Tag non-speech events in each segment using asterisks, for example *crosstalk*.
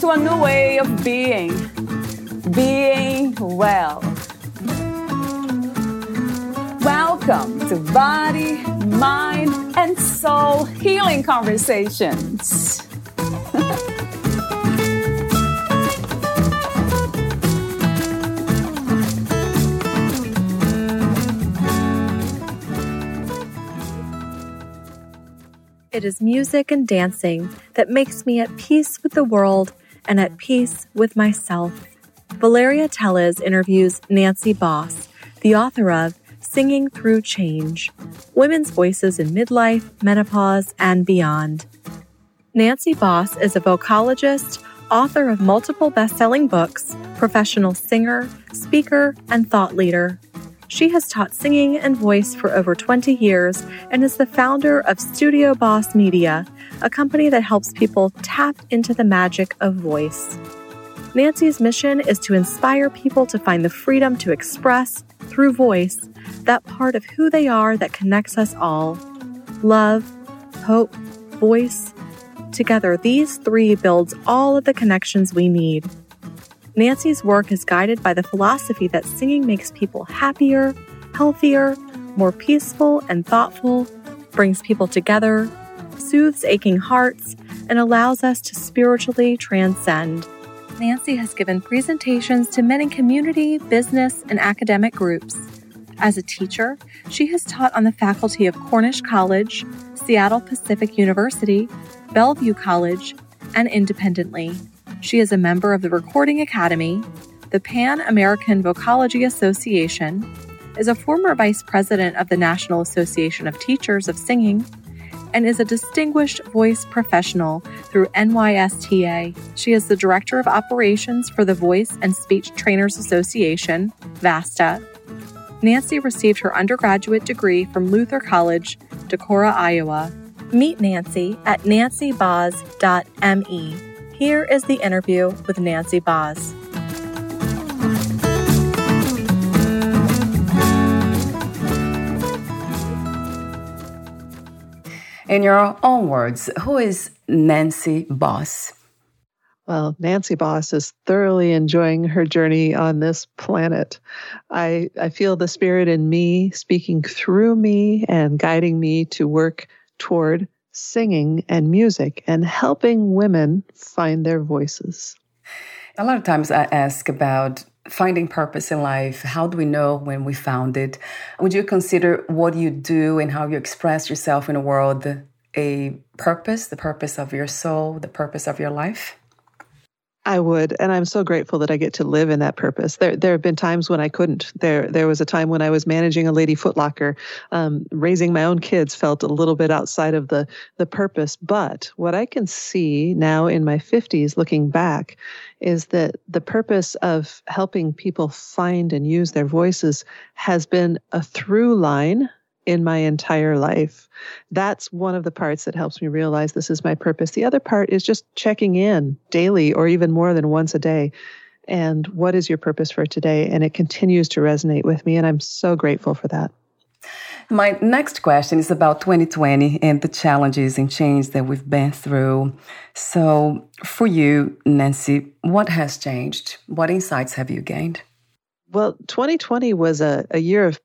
to a new way of being, being well. Welcome to Body, Mind, and Soul Healing Conversations. It is music and dancing that makes me at peace with the world and at peace with myself. Valeria Teles interviews Nancy Bos, the author of Singing Through Change Women's Voices in Midlife, Menopause, and Beyond. Nancy Bos is a vocologist, author of multiple best selling books, professional singer, speaker, and thought leader. She has taught singing and voice for over 20 years and is the founder of StudioBos Media, a company that helps people tap into the magic of voice. Nancy's mission is to inspire people to find the freedom to express, through voice, that part of who they are that connects us all love, hope, voice. Together, these three builds all of the connections we need. Nancy's work is guided by the philosophy that singing makes people happier, healthier, more peaceful and thoughtful, brings people together, soothes aching hearts, and allows us to spiritually transcend. Nancy has given presentations to many community, business, and academic groups. As a teacher, she has taught on the faculty of Cornish College, Seattle Pacific University, Bellevue College, and independently. She is a member of the Recording Academy, the Pan American Vocology Association, is a former vice president of the National Association of Teachers of Singing, and is a distinguished voice professional through NYSTA. She is the director of operations for the Voice and Speech Trainers Association, VASTA. Nancy received her undergraduate degree from Luther College, Decorah, Iowa. Meet Nancy at nancybos.me. Here is the interview with Nancy Bos. In your own words, who is Nancy Bos? Well, Nancy Bos is thoroughly enjoying her journey on this planet. I, I feel the spirit in me speaking through me and guiding me to work toward singing and music and helping women find their voices. A lot of times I ask about finding purpose in life. How do we know when we found it? Would you consider what you do and how you express yourself in the world a purpose, the purpose of your soul, the purpose of your life? I would, and I'm so grateful that I get to live in that purpose. There, there have been times when I couldn't. There, there was a time when I was managing a lady Footlocker, um, raising my own kids felt a little bit outside of the the purpose. But what I can see now in my 50s, looking back, is that the purpose of helping people find and use their voices has been a through line in my entire life. That's one of the parts that helps me realize this is my purpose. The other part is just checking in daily or even more than once a day. And what is your purpose for today? And it continues to resonate with me. And I'm so grateful for that. My next question is about 2020 and the challenges and change that we've been through. So, for you, Nancy, what has changed? What insights have you gained? Well, 2020 was a, a year of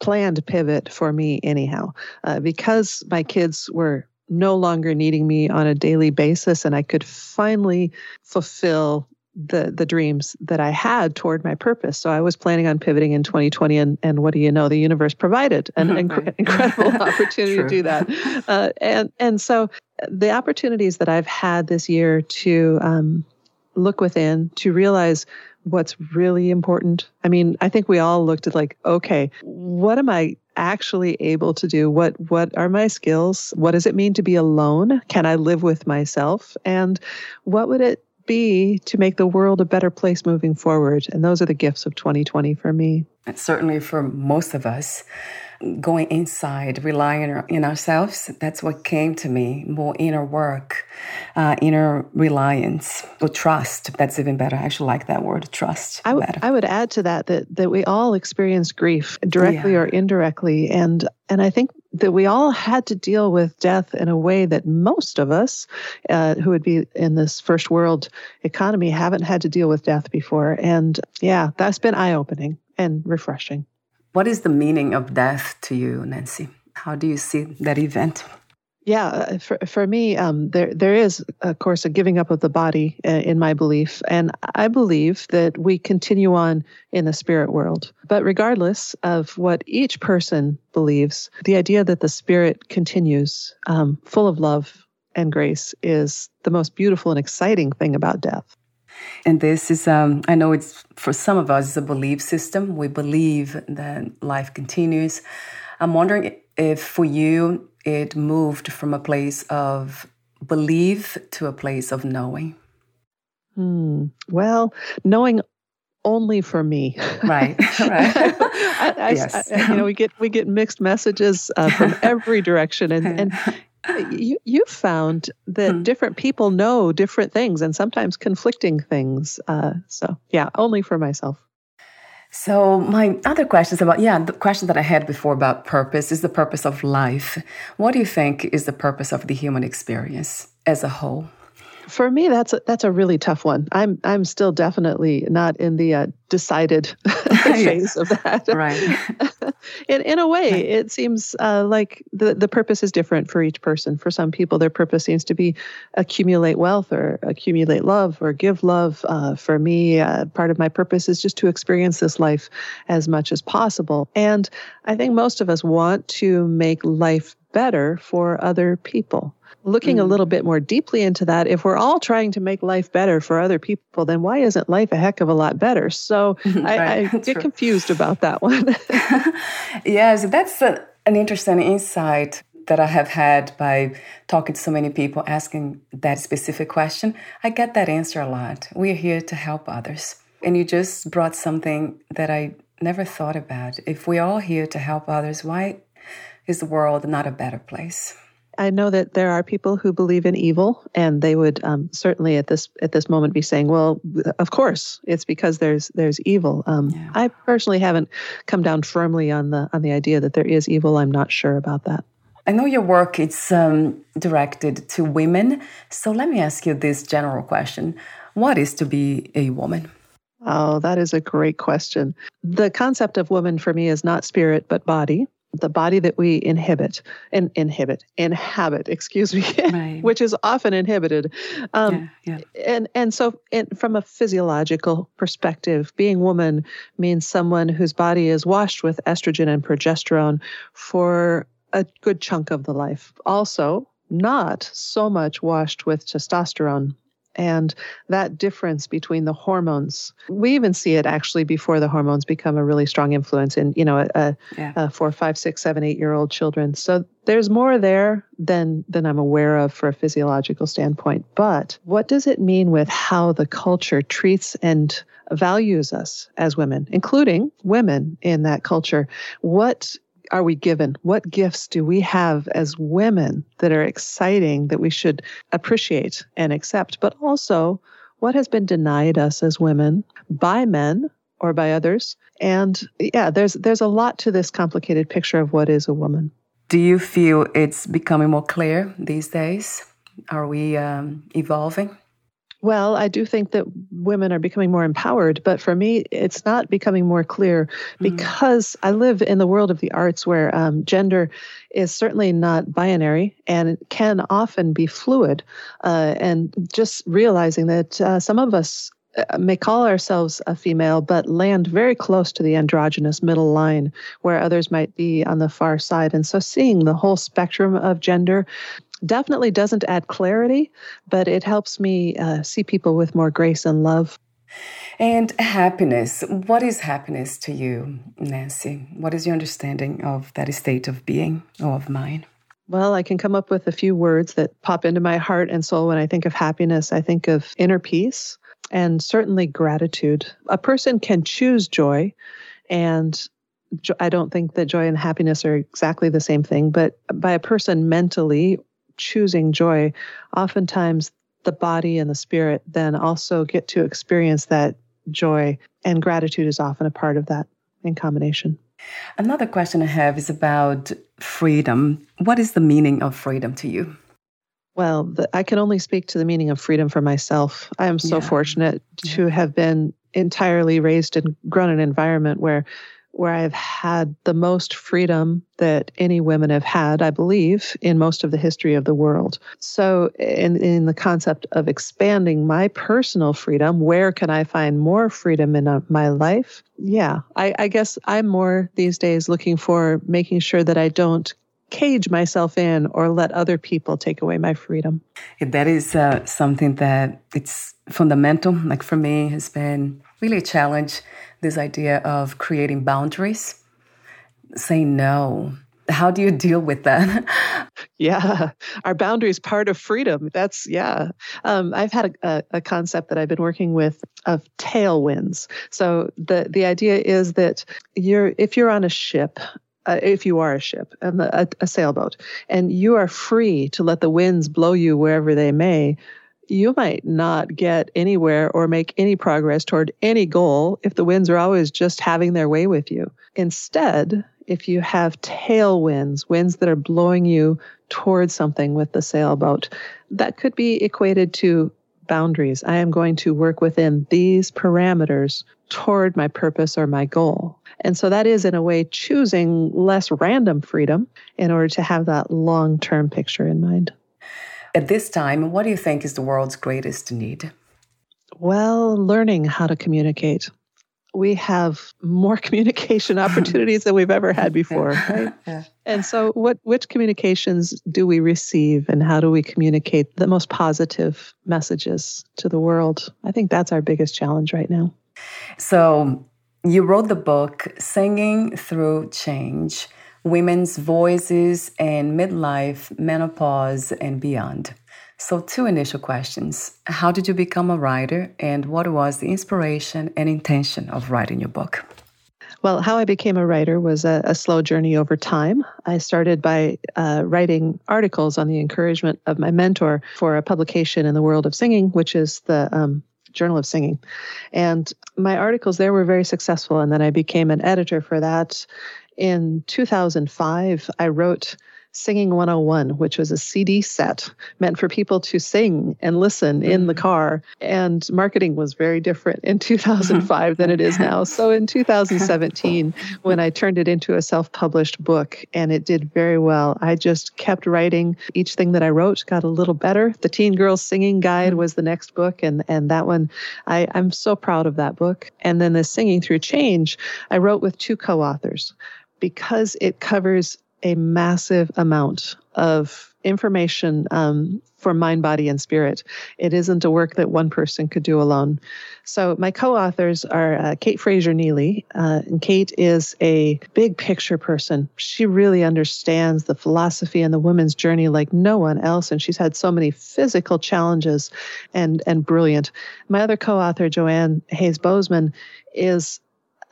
planned pivot for me anyhow uh, because my kids were no longer needing me on a daily basis and i could finally fulfill the the dreams that i had toward my purpose. So i was planning on pivoting in 2020 and, and what do you know the universe provided an *laughs* inc- incredible *laughs* opportunity to do that. Uh, and and so the opportunities that i've had this year to um, look within to realize what's really important. I mean, I think we all looked at like, okay, what am I actually able to do? What what are my skills? What does it mean to be alone? Can I live with myself? And what would it be to make the world a better place moving forward. And those are the gifts of 2020 for me. And certainly for most of us going inside, relying on ourselves. That's what came to me more inner work, uh, inner reliance, or trust. That's even better. I actually like that word, trust. I, w- I would add to that, that that we all experience grief directly yeah. or indirectly. And, and I think that we all had to deal with death in a way that most of us uh, who would be in this first world economy haven't had to deal with death before. And yeah, that's been eye opening and refreshing. What is the meaning of death to you, Nancy? How do you see that event? Yeah, uh, for for me, um, there there is, of course, a giving up of the body uh, in my belief, and I believe that we continue on in the spirit world. But regardless of what each person believes, the idea that the spirit continues, um, full of love and grace, is the most beautiful and exciting thing about death. And this is, um, I know it's for some of us, it's a belief system. We believe that life continues. I'm wondering if for you it moved from a place of belief to a place of knowing. Hmm. Well, knowing only for me. Right. *laughs* Right. I, I, yes. I, you know, we get we get mixed messages uh, from every direction, and *laughs* and you you found that hmm. different people know different things and sometimes conflicting things. Uh, so yeah, only for myself. So my other questions about yeah, the question that I had before about purpose is the purpose of life. What do you think is the purpose of the human experience as a whole? For me, that's a, that's a really tough one. I'm I'm still definitely not in the uh, decided *laughs* *laughs* phase of that. Right. *laughs* in in a way, right. it seems uh, like the the purpose is different for each person. For some people, their purpose seems to be accumulate wealth or accumulate love or give love. Uh, for me, uh, part of my purpose is just to experience this life as much as possible. And I think most of us want to make life better for other people looking mm. a little bit more deeply into that, if we're all trying to make life better for other people, then why isn't life a heck of a lot better? So *laughs* right. I, I get confused about that one. *laughs* *laughs* yes, that's a, an interesting insight that I have had by talking to so many people asking that specific question. I get that answer a lot. We're here to help others. And you just brought something that I never thought about. If we're all here to help others, why is the world not a better place? I know that there are people who believe in evil, and they would um, certainly at this at this moment be saying, "Well, of course, it's because there's there's evil." Um, yeah. I personally haven't come down firmly on the on the idea that there is evil. I'm not sure about that. I know your work is um, directed to women, so let me ask you this general question: What is to be a woman? Oh, that is a great question. The concept of woman for me is not spirit but body the body that we inhibit and inhibit inhabit excuse me *laughs* right. which is often inhibited um, yeah, yeah. and and so it, from a physiological perspective being woman means someone whose body is washed with estrogen and progesterone for a good chunk of the life also not so much washed with testosterone and that difference between the hormones we even see it actually before the hormones become a really strong influence in you know a, a, yeah. a four five six seven eight year old children. So there's more there than than i'm aware of for a physiological standpoint. But what does it mean with how the culture treats and values us as women including women in that culture? What are we given? What gifts do we have as women that are exciting that we should appreciate and accept? But also, what has been denied us as women by men or by others? And yeah, there's there's a lot to this complicated picture of what is a woman. Do you feel it's becoming more clear these days? Are we um, evolving? Well, I do think that women are becoming more empowered, but for me, it's not becoming more clear mm. because mm. I live in the world of the arts where um, gender is certainly not binary and can often be fluid. Uh, and just realizing that uh, some of us uh, may call ourselves a female, but land very close to the androgynous middle line, where others might be on the far side. And so, seeing the whole spectrum of gender definitely doesn't add clarity, but it helps me uh, see people with more grace and love. And happiness. What is happiness to you, Nancy? What is your understanding of that state of being or of mind? Well, I can come up with a few words that pop into my heart and soul when I think of happiness. I think of inner peace and certainly gratitude. A person can choose joy, and I don't think that joy and happiness are exactly the same thing, but by a person mentally choosing joy, oftentimes the body and the spirit then also get to experience that joy, and gratitude is often a part of that in combination. Another question I have is about freedom. What is the meaning of freedom to you? Well, the, I can only speak to the meaning of freedom for myself. I am so yeah. fortunate to have been entirely raised and grown in an environment where where I've had the most freedom that any women have had, I believe, in most of the history of the world. So, in, in the concept of expanding my personal freedom, where can I find more freedom in uh, my life? Yeah, I, I guess I'm more these days looking for making sure that I don't cage myself in or let other people take away my freedom. That is uh, something that it's fundamental. Like for me, has been really a challenge this idea of creating boundaries, saying no. How do you deal with that? *laughs* yeah, our boundaries part of freedom. That's yeah. Um, I've had a, a, concept that I've been working with of tailwinds. So the the idea is that you're if you're on a ship uh, if you are a ship and a, a, sailboat, and you are free to let the winds blow you wherever they may, you might not get anywhere or make any progress toward any goal if the winds are always just having their way with you. Instead, if you have tailwinds, winds that are blowing you towards something with the sailboat, that could be equated to boundaries. I am going to work within these parameters toward my purpose or my goal. And so that is, in a way, choosing less random freedom in order to have that long term picture in mind. At this time, what do you think is the world's greatest need? Well, learning how to communicate. We have more *laughs* communication opportunities than we've ever had before, *laughs* right? yeah. And so what which communications do we receive and how do we communicate the most positive messages to the world? I think that's our biggest challenge right now. So, you wrote the book Singing Through Change women's voices in midlife, menopause, and beyond. So, two initial questions. How did you become a writer, and what was the inspiration and intention of writing your book? Well, how I became a writer was a, a slow journey over time. I started by uh, writing articles on the encouragement of my mentor for a publication in the world of singing, which is the um, Journal of Singing. And my articles there were very successful. And then I became an editor for that in 2005, I wrote Singing 101, which was a CD set meant for people to sing and listen in the mm. car. And marketing was very different in 2005 than it is now. So in 2017, *laughs* when I turned it into a self published book and it did very well, I just kept writing. Each thing that I wrote got a little better. The Teen Girls Singing Guide mm. was the next book. And, and that one, I, I'm so proud of that book. And then the Singing Through Change, I wrote with two co authors because it covers a massive amount of information um, for mind, body, and spirit. It isn't a work that one person could do alone. So, my co authors are uh, Kate Fraser Neely. Uh, and Kate is a big picture person. She really understands the philosophy and the woman's journey like no one else. And she's had so many physical challenges and, and brilliant. My other co author, Joanne Hayes Bozeman, is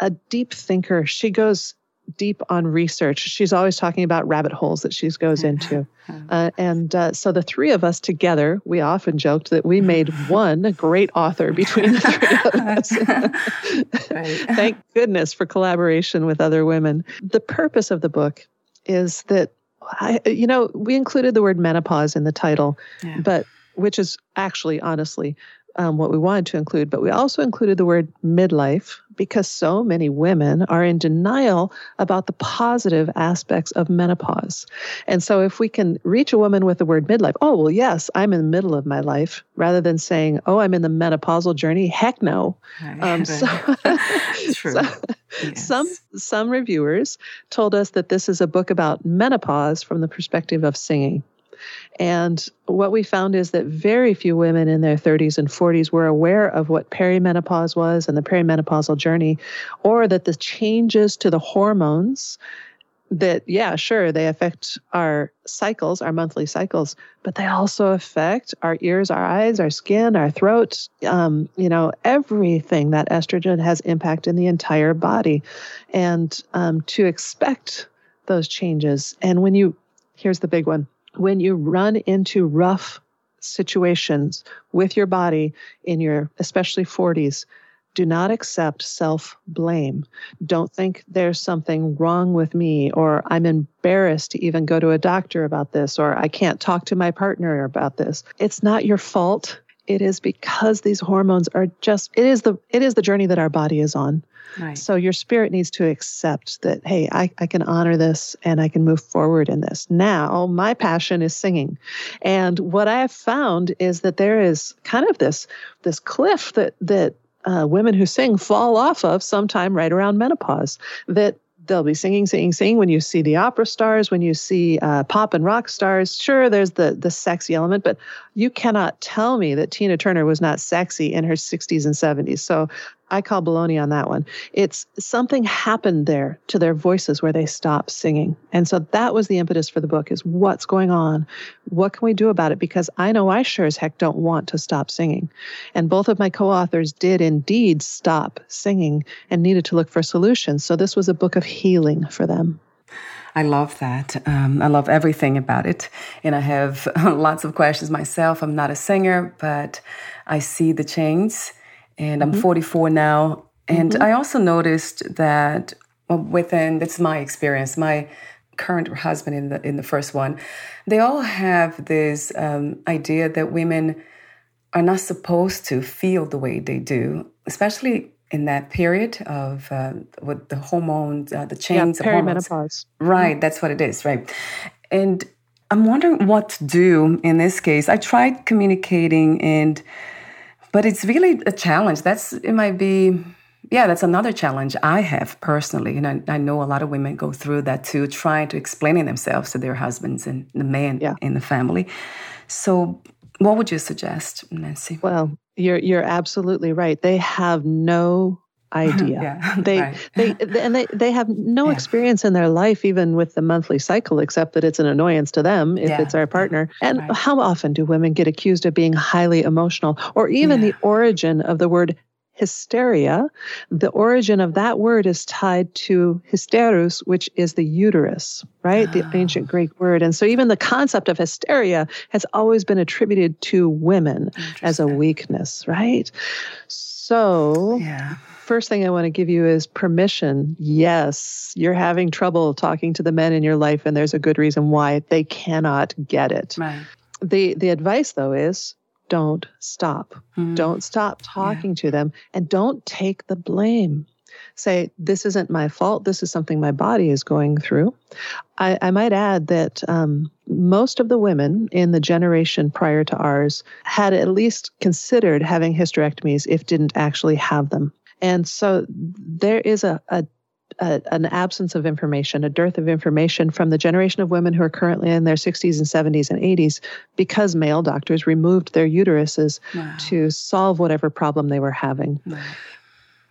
a deep thinker. She goes deep on research. She's always talking about rabbit holes that she goes *laughs* into. Uh, and uh, so the three of us together, we often joked that we made *laughs* one great author between the three of *laughs* us. Thank goodness for collaboration with other women. The purpose of the book is that I, you know, we included the word menopause in the title, yeah. but which is actually honestly um, what we wanted to include, but we also included the word midlife because so many women are in denial about the positive aspects of menopause. And so, if we can reach a woman with the word midlife, oh, well, yes, I'm in the middle of my life, rather than saying, oh, I'm in the menopausal journey, heck no. Um, *laughs* *laughs* so, True. *laughs* So, yes. Some, some reviewers told us that this is a book about menopause from the perspective of singing. And what we found is that very few women in their 30s and 40s were aware of what perimenopause was and the perimenopausal journey, or that the changes to the hormones that, yeah, sure, they affect our cycles, our monthly cycles, but they also affect our ears, our eyes, our skin, our throat, um, you know, everything that estrogen has impact in the entire body. And um, to expect those changes. And when you, here's the big one when you run into rough situations with your body in your especially 40s, do not accept self blame. Don't think there's something wrong with me, or I'm embarrassed to even go to a doctor about this, or I can't talk to my partner about this. It's not your fault. It is because these hormones are just it is the it is the journey that our body is on. Right. So your spirit needs to accept that, hey, I, I can honor this and I can move forward in this. Now, my passion is singing. And what I have found is that there is kind of this this cliff that that uh, women who sing fall off of sometime right around menopause. That they'll be singing, singing, singing. When you see the opera stars, when you see uh, pop and rock stars, sure, there's the the sexy element, but you cannot tell me that Tina Turner was not sexy in her 60s and 70s. So I call baloney on that one. It's something happened there to their voices where they stopped singing. And so that was the impetus for the book is what's going on? What can we do about it? Because I know I sure as heck don't want to stop singing. And both of my co-authors did indeed stop singing and needed to look for solutions. So this was a book of healing for them. I love that. Um, I love everything about it. And I have *laughs* lots of questions myself. I'm not a singer, but I see the chains and I'm mm-hmm. 44 now. And mm-hmm. I also noticed that within that's my experience, my current husband in the in the first one, they all have this um, idea that women are not supposed to feel the way they do, especially in that period of uh, with the hormones, uh, the change yeah, perimenopause. Hormones. Right, that's what it is, right? And I'm wondering what to do in this case. I tried communicating and but it's really a challenge. That's it might be yeah, that's another challenge I have personally. And I, I, know a lot of women go through that too, trying to explaining themselves to their husbands and the men yeah. in the family. So what would you suggest, Nancy? Well, you're you're absolutely right. They have no idea. *laughs* yeah, *laughs* they, right. they and they they have no yeah. experience in their life even with the monthly cycle except that it's an annoyance to them if yeah. it's our partner. And right. how often do women get accused of being highly emotional or even the origin of the word hysteria, the origin of that word is tied to hysterus, which is the uterus, right? Oh. The ancient ah. Greek word. And so even the concept of hysteria has always been attributed to women as a weakness, right? So, yeah first thing I want to give you is permission. Yes, you're having trouble talking to the men in your life, and there's a good reason why they cannot get it. Right. The the advice though is don't stop. Mm. Don't stop talking yeah. to them and don't take the blame. Say, this isn't my fault. This is something my body is going through. I, I might add that um, most of the women in the generation prior to ours had at least considered having hysterectomies if didn't actually have them. And so there is a, a, a, an absence of information, a dearth of information from the generation of women who are currently in their 60s and 70s and 80s because male doctors removed their uteruses wow. to solve whatever problem they were having. Wow.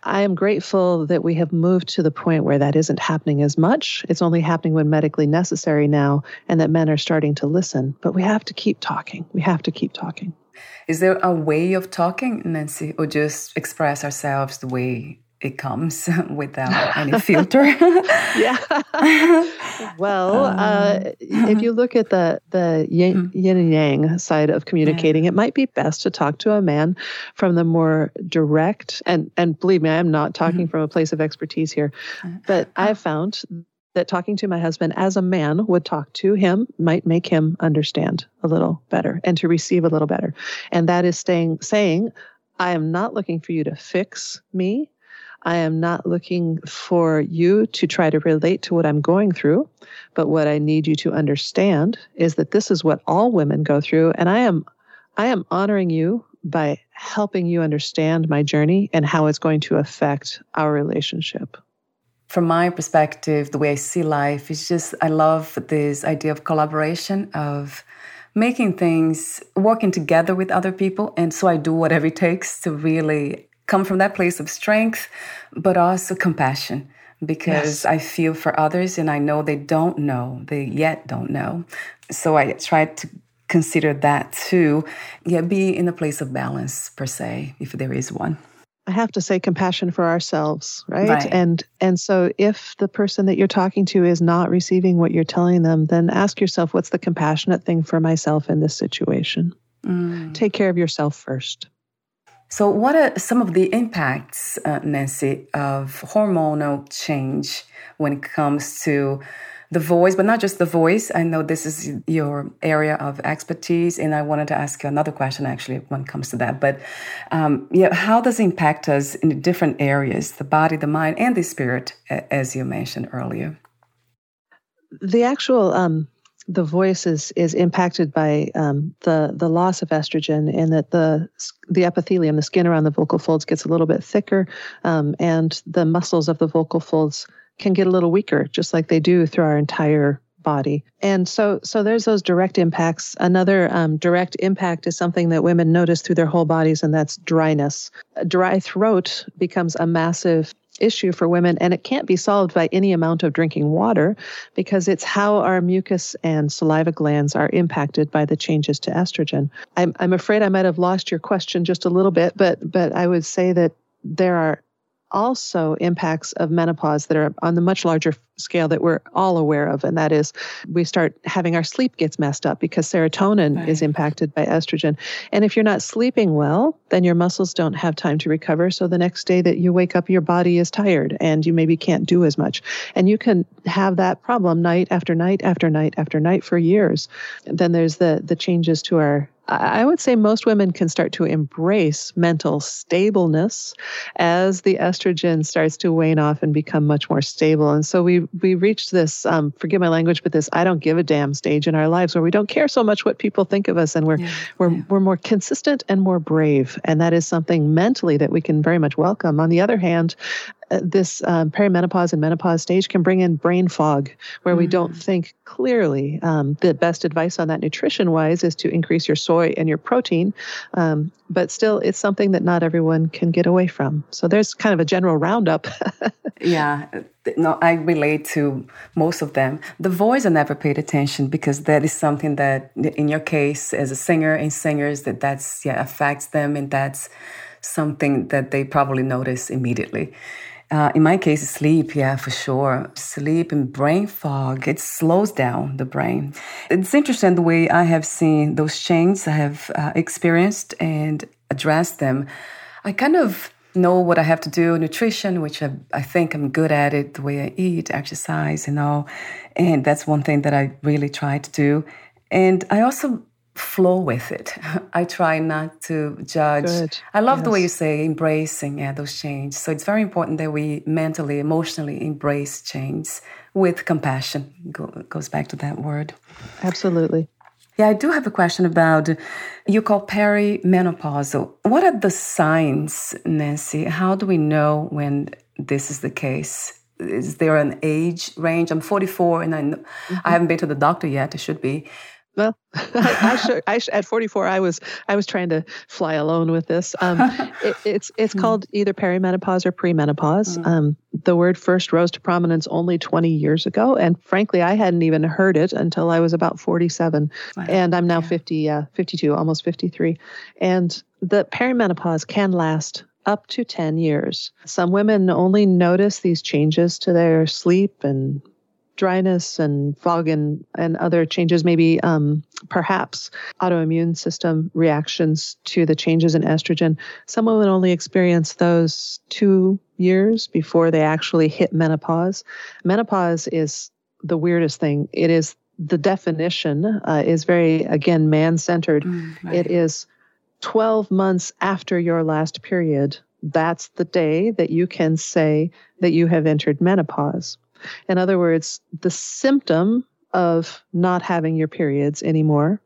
I am grateful that we have moved to the point where that isn't happening as much. It's only happening when medically necessary now, and that men are starting to listen. But we have to keep talking. We have to keep talking. Is there a way of talking, Nancy, or just express ourselves the way it comes *laughs* without any filter? *laughs* yeah. *laughs* well, um, uh, if you look at the the yin, hmm. yin, and yang side of communicating, yeah. it might be best to talk to a man from the more direct and and believe me, I am not talking mm-hmm. from a place of expertise here, but I've found that talking to my husband as a man would talk to him might make him understand a little better and to receive a little better. And that is staying, saying, I am not looking for you to fix me. I am not looking for you to try to relate to what I'm going through. But what I need you to understand is that this is what all women go through. And I am, I am honoring you by helping you understand my journey and how it's going to affect our relationship from my perspective, the way I see life is just I love this idea of collaboration, of making things, working together with other people. And so I do whatever it takes to really come from that place of strength, but also compassion. because yes. I feel for others and I know they don't know, they yet don't know. So I try to consider that too. Yeah, be in a place of balance per se, if there is one. I have to say compassion for ourselves, right? right? And and so if the person that you're talking to is not receiving what you're telling them, then ask yourself what's the compassionate thing for myself in this situation? Mm. Take care of yourself first. So, what are some of the impacts, uh, Nancy, of hormonal change when it comes to the voice, but not just the voice? I know this is your area of expertise, and I wanted to ask you another question actually when it comes to that. But um, yeah, how does it impact us in different areas, the body, the mind, and the spirit, as you mentioned earlier? The actual um, the voice is is impacted by um, the the loss of estrogen, and that the the epithelium, the skin around the vocal folds, gets a little bit thicker, um, and the muscles of the vocal folds can get a little weaker, just like they do through our entire body. And so so there's those direct impacts. Another um, direct impact is something that women notice through their whole bodies, and that's dryness. A dry throat becomes a massive issue for women, and it can't be solved by any amount of drinking water because it's how our mucus and saliva glands are impacted by the changes to estrogen. I'm, I'm afraid I might have lost your question just a little bit, but but I would say that there are also impacts of menopause that are on the much larger scale that we're all aware of and that is we start having our sleep gets messed up because serotonin right. is impacted by estrogen. And if you're not sleeping well then your muscles don't have time to recover so the next day that you wake up your body is tired and you maybe can't do as much. And you can have that problem night after night after night after night for years. Then there's the the changes to our I would say most women can start to embrace mental stableness as the estrogen starts to wane off and become much more stable. And so we we reach this, um, forgive my language, but this I don't give a damn stage in our lives where we don't care so much what people think of us, and we're yeah, we're yeah. we're more consistent and more brave, and that is something mentally that we can very much welcome. On the other hand, this um, perimenopause and menopause stage can bring in brain fog where mm. we don't mm. think clearly. Um, the best advice on that nutrition wise is to increase your soy and your protein, um, but still, it's something that not everyone can get away from. So there's kind of a general roundup. *laughs* yeah, no, I relate to most of them. The voice I never paid attention because that is something that, in your case, as a singer and singers, that that's yeah affects them, and that's something that they probably notice immediately. Uh, in my case, sleep, yeah, for sure. Sleep and brain fog, it slows down the brain. It's interesting the way I have seen those changes, I have uh, experienced and addressed them. I kind of know what I have to do, nutrition, which I, I think I'm good at it, the way I eat, exercise, and all. And that's one thing that I really try to do. And I also flow with it. *laughs* I try not to judge. Good. I love yes. the way you say embracing yeah, those changes. So it's very important that we mentally, emotionally embrace change with compassion. Go, goes back to that word. Absolutely. Yeah, I do have a question about you call perimenopause. What are the signs, Nancy? How do we know when this is the case? Is there an age range? I'm 44 and I, mm-hmm. I haven't been to the doctor yet. I should be. Well, *laughs* I, I, should, I should, at 44, I was I was trying to fly alone with this. Um, *laughs* it, it's it's hmm. called either perimenopause or premenopause. Mm. Um, the word first rose to prominence only 20 years ago, and frankly, I hadn't even heard it until I was about 47, wow. and I'm now yeah. 50, uh, 52, almost 53, and the perimenopause can last up to 10 years. Some women only notice these changes to their sleep and dryness and fog and, and other changes, maybe um, perhaps autoimmune system reactions to the changes in estrogen. Some women only experience those two years before they actually hit menopause. Menopause is the weirdest thing. It is the definition uh, is very, again, man centered. Mm, right. It is 12 months after your last period. That's the day that you can say that you have entered menopause. In other words, the symptom of not having your periods anymore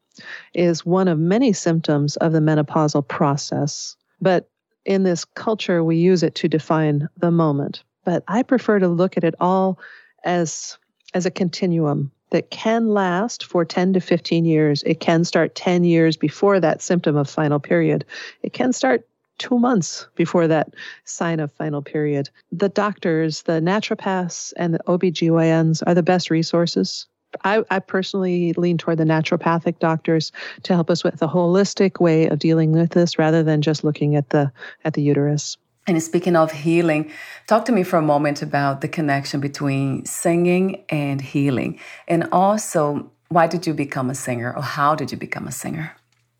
is one of many symptoms of the menopausal process. But in this culture, we use it to define the moment. But I prefer to look at it all as, as a continuum that can last for 10 to 15 years. It can start 10 years before that symptom of final period. It can start two months before that sign of final period. The doctors, the naturopaths, and the OBGYNs are the best resources. I, I, personally lean toward the naturopathic doctors to help us with a holistic way of dealing with this rather than just looking at the at the uterus. And speaking of healing, talk to me for a moment about the connection between singing and healing. And also, why did you become a singer or how did you become a singer?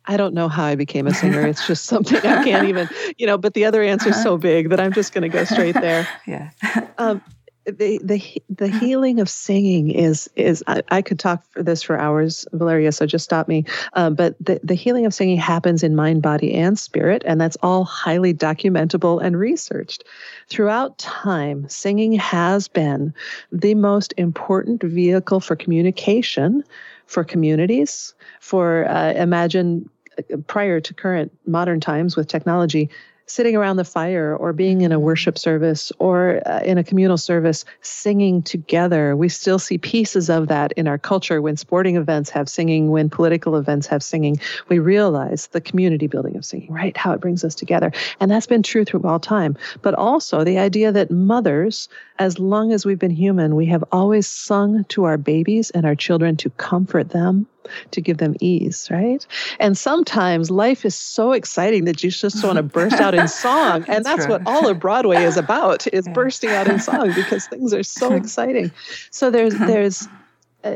I don't know how I became a singer. It's just *laughs* something I can't even, you know, but the other answer is so big that I'm just going to go straight there. *laughs* yeah. *laughs* Um, the the the healing of singing is is I, I, could talk for this for hours, Valeria. So just stop me. Um, but the the healing of singing happens in mind, body, and spirit, and that's all highly documentable and researched. Throughout time, singing has been the most important vehicle for communication for communities. For uh, imagine prior to current modern times with technology, sitting around the fire or being in a worship service or uh, in a communal service singing together. We still see pieces of that in our culture when sporting events have singing, when political events have singing. We realize the community building of singing, right? How it brings us together. And that's been true through all time. But also the idea that mothers, as long as we've been human, we have always sung to our babies and our children to comfort them to give them ease, right? And sometimes life is so exciting that you just want to burst out in *laughs* song. And that's, that's what all of Broadway is about, is yeah. bursting out in song because things are so *laughs* exciting. So there's uh-huh. there's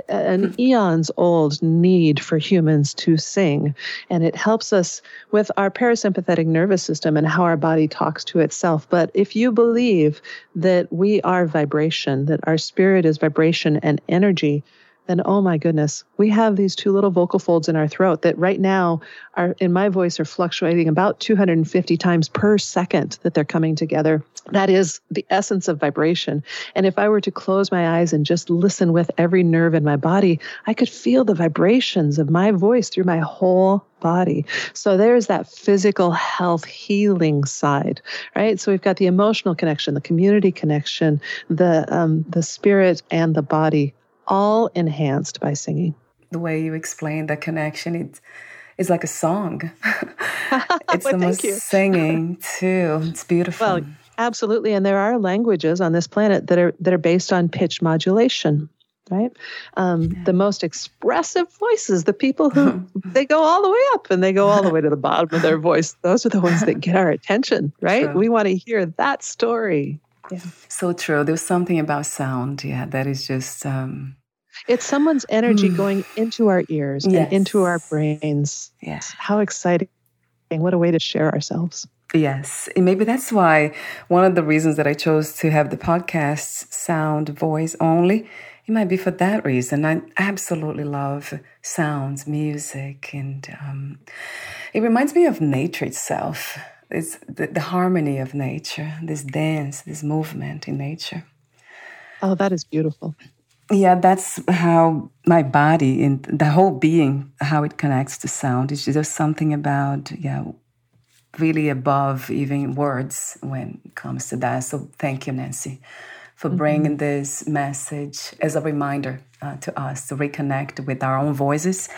an eons old need for humans to sing. And it helps us with our parasympathetic nervous system and how our body talks to itself. But if you believe that we are vibration, that our spirit is vibration and energy, then oh my goodness, we have these two little vocal folds in our throat that right now are in my voice are fluctuating about 250 times per second that they're coming together. That is the essence of vibration. And if I were to close my eyes and just listen with every nerve in my body, I could feel the vibrations of my voice through my whole body. So there's that physical health healing side, right? So we've got the emotional connection, the community connection, the um, the spirit and the body all enhanced by singing. The way you explain the connection, it is like a song. *laughs* it's well, almost singing too. It's beautiful. Well, absolutely. And there are languages on this planet that are that are based on pitch modulation right? Um, yeah. The most expressive voices, the people who *laughs* they go all the way up and they go all the way to the bottom of their *laughs* voice. Those are the ones that get our attention, right? True. We want to hear that story. Yeah. So true. There's something about sound, yeah, that is just um, it's someone's energy mm. going into our ears yes. and into our brains. Yes. How exciting. What a way to share ourselves. Yes. And maybe that's why one of the reasons that I chose to have the podcast sound voice only, it might be for that reason. I absolutely love sounds, music, and um, it reminds me of nature itself. It's the, the harmony of nature, this dance, this movement in nature. Oh, that is beautiful yeah that's how my body and the whole being how it connects to sound. It's just something about yeah really above even words when it comes to that. So thank you nancy for mm-hmm. bringing this message as a reminder uh, to us to reconnect with our own voices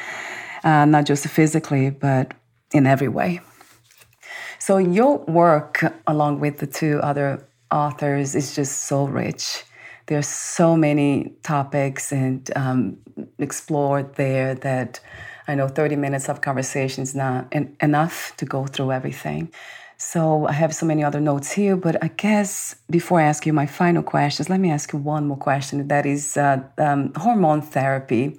uh, not just physically but in every way. So your work along with the two other authors is just so rich there's so many topics and um, explored there that I know 30 minutes of conversation is not en- enough to go through everything. So I have so many other notes here, but I guess before I ask you my final questions, let me ask you one more question. That is uh, um, hormone therapy.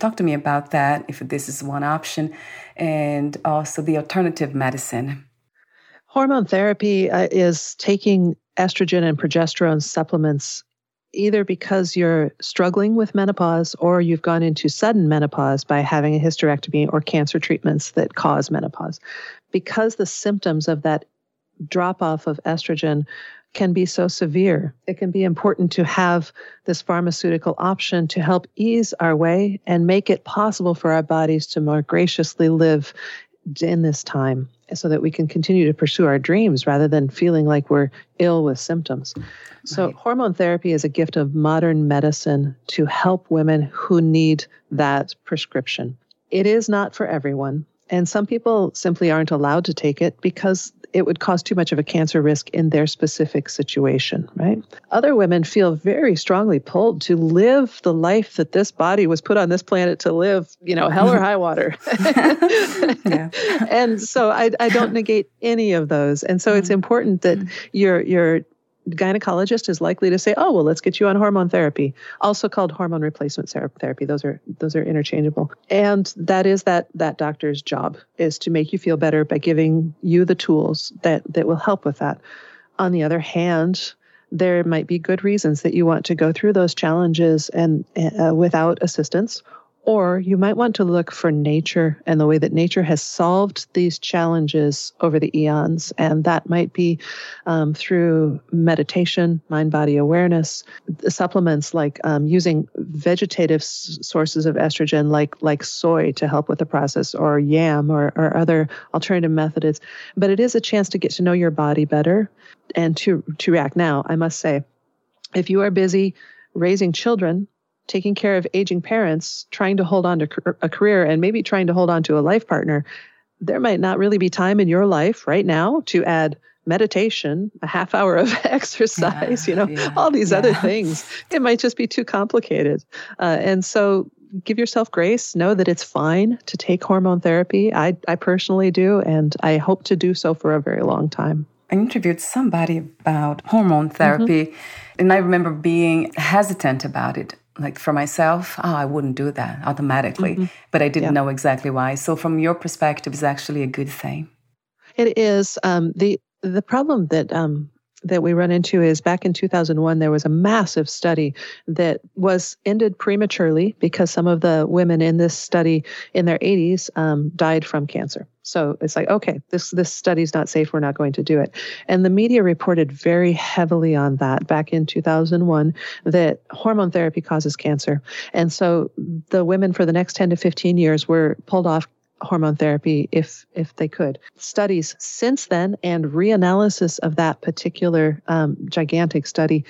Talk to me about that, if this is one option, and also the alternative medicine. Hormone therapy uh, is taking estrogen and progesterone supplements either because you're struggling with menopause or you've gone into sudden menopause by having a hysterectomy or cancer treatments that cause menopause. Because the symptoms of that drop off of estrogen can be so severe, it can be important to have this pharmaceutical option to help ease our way and make it possible for our bodies to more graciously live in this time so that we can continue to pursue our dreams rather than feeling like we're ill with symptoms. So, right. hormone therapy is a gift of modern medicine to help women who need that prescription. It is not for everyone. And some people simply aren't allowed to take it because it would cause too much of a cancer risk in their specific situation, right? Other women feel very strongly pulled to live the life that this body was put on this planet to live, you know, hell or high water. *laughs* *laughs* and so I, I don't negate any of those. And so it's mm-hmm. important that mm-hmm. you're you're gynecologist is likely to say, "Oh, well, let's get you on hormone therapy," also called hormone replacement therapy. Those are those are interchangeable, and that is that that doctor's job is to make you feel better by giving you the tools that that will help with that. On the other hand, there might be good reasons that you want to go through those challenges and uh, without assistance or you might want to look for nature and the way that nature has solved these challenges over the eons. And that might be um, through meditation, mind body awareness, supplements like um, using vegetative s- sources of estrogen, like, like soy to help with the process, or yam, or, or other alternative methods. But it is a chance to get to know your body better and to, to react. Now, I must say, if you are busy raising children, taking care of aging parents, trying to hold on to a career, and maybe trying to hold on to a life partner, there might not really be time in your life right now to add meditation, a half hour of *laughs* exercise, yeah, you know, yeah, all these yeah. other things. It might just be too complicated. Uh, and so give yourself grace. Know that it's fine to take hormone therapy. I, I personally do, and I hope to do so for a very long time. I interviewed somebody about hormone therapy, mm-hmm. and I remember being hesitant about it like for myself, oh, I wouldn't do that automatically, mm-hmm. but I didn't yeah. know exactly why. So, from your perspective, it's actually a good thing. It is. Um, the The problem that um, that we run into is back in 2001, there was a massive study that was ended prematurely because some of the women in this study in their 80s um, died from cancer. So it's like, okay, this this study's not safe. We're not going to do it. And the media reported very heavily on that back in 2001 that hormone therapy causes cancer. And so the women for the next 10 to 15 years were pulled off hormone therapy if if they could. Studies since then and reanalysis of that particular um, gigantic study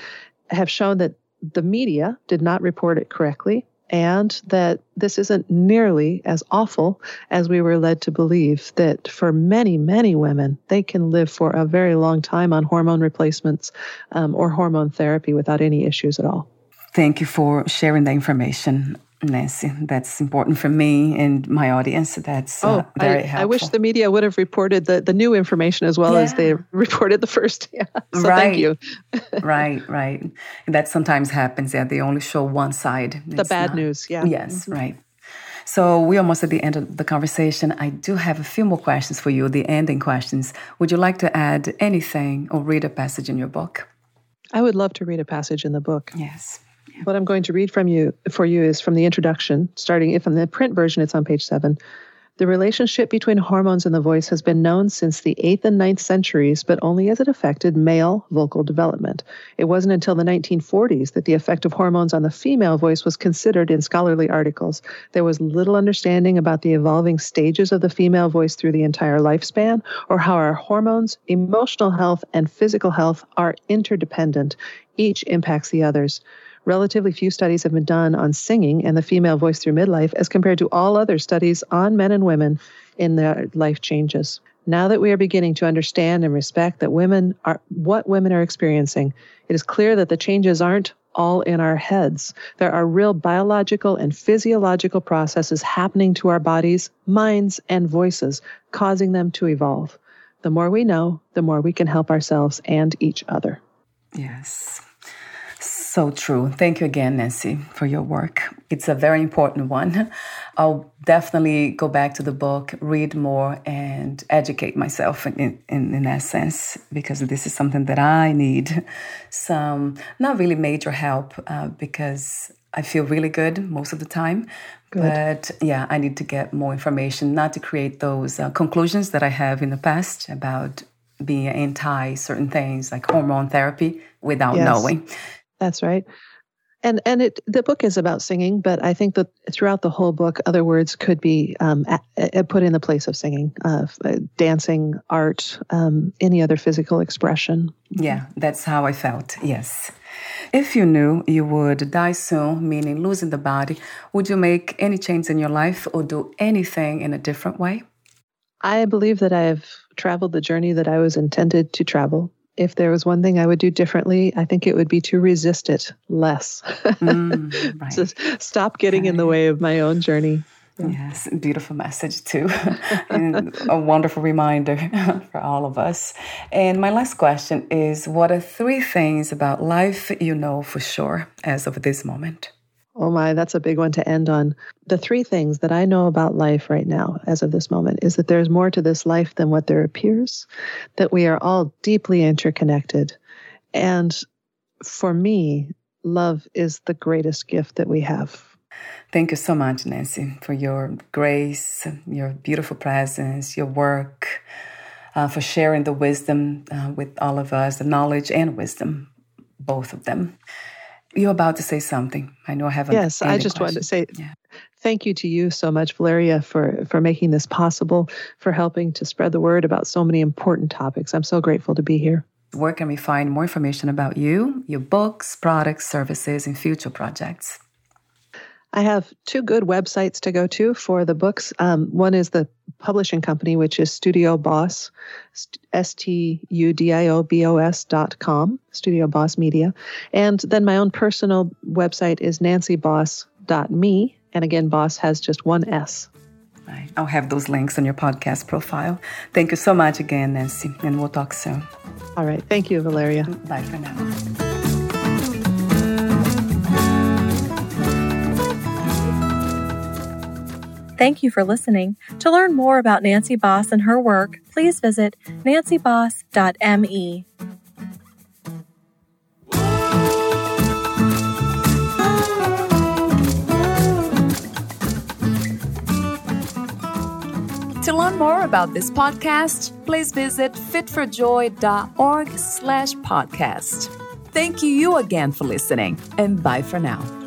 have shown that the media did not report it correctly and that this isn't nearly as awful as we were led to believe that for many many women they can live for a very long time on hormone replacements um, or hormone therapy without any issues at all thank you for sharing the information Nancy. That's important for me and my audience. That's uh, oh, very I, helpful. I wish the media would have reported the, the new information as well yeah. as they *laughs* reported the first. *laughs* Yeah. So right. thank you. right, right. That sometimes happens. Yeah, they only show one side. The it's bad not, news. Yeah. Yes, mm-hmm. right. So we're almost at the end of the conversation. I do have a few more questions for you, the ending questions. Would you like to add anything or read a passage in your book? I would love to read a passage in the book. Yes. What I'm going to read from you for you is from the introduction, starting if in the print version it's on page seven. The relationship between hormones and the voice has been known since the 8th and ninth centuries, but only as it affected male vocal development. It wasn't until the 1940s that the effect of hormones on the female voice was considered in scholarly articles. There was little understanding about the evolving stages of the female voice through the entire lifespan, or how our hormones, emotional health, and physical health are interdependent. Each impacts the others. Relatively few studies have been done on singing and the female voice through midlife as compared to all other studies on men and women in their life changes. Now that we are beginning to understand and respect that women are what women are experiencing, it is clear that the changes aren't all in our heads. There are real biological and physiological processes happening to our bodies, minds, and voices, causing them to evolve. The more we know, the more we can help ourselves and each other. Yes. So true. Thank you again, Nancy, for your work. It's a very important one. I'll definitely go back to the book, read more, and educate myself in, in, in that sense, because this is something that I need some, not really major help, uh, because I feel really good most of the time. Good. But yeah, I need to get more information, not to create those uh, conclusions that I have in the past about being anti certain things like hormone therapy without yes. knowing. That's right. And and it the book is about singing, but I think that throughout the whole book, other words could be um, a, a put in the place of singing, uh, dancing, art, um, any other physical expression. Yeah, that's how I felt. Yes. If you knew you would die soon, meaning losing the body, would you make any change in your life or do anything in a different way? I believe that I have traveled the journey that I was intended to travel. If there was one thing I would do differently, I think it would be to resist it less. Mm, *laughs* right. Just stop getting okay. in the way of my own journey. Yeah. Yes, beautiful message too. *laughs* and a wonderful reminder *laughs* for all of us. And my last question is What are three things about life you know for sure as of this moment? Oh my, that's a big one to end on. The three things that I know about life right now, as of this moment, is that there's more to this life than what there appears, that we are all deeply interconnected. And for me, love is the greatest gift that we have. Thank you so much, Nancy, for your grace, your beautiful presence, your work, uh, for sharing the wisdom uh, with all of us, the knowledge and wisdom, both of them. You're about to say something. I know I haven't. Yes, I just wanted to say yeah. thank you to you so much, Valeria, for for making this possible, for helping to spread the word about so many important topics. I'm so grateful to be here. Where can we find more information about you, your books, products, services, and future projects? I have two good websites to go to for the books. Um, one is the publishing company, which is StudioBos, S T U D I O B O S dot com, StudioBos Media. And then my own personal website is nancybos.me. And again, Bos has just one S. Right. I'll have those links on your podcast profile. Thank you so much again, Nancy, and we'll talk soon. All right. Thank you, Valeria. Bye for now. Thank you for listening. To learn more about Nancy Bos and her work, please visit nancybos.me. To learn more about this podcast, please visit fitforjoy.org slash podcast. Thank you again for listening, and bye for now.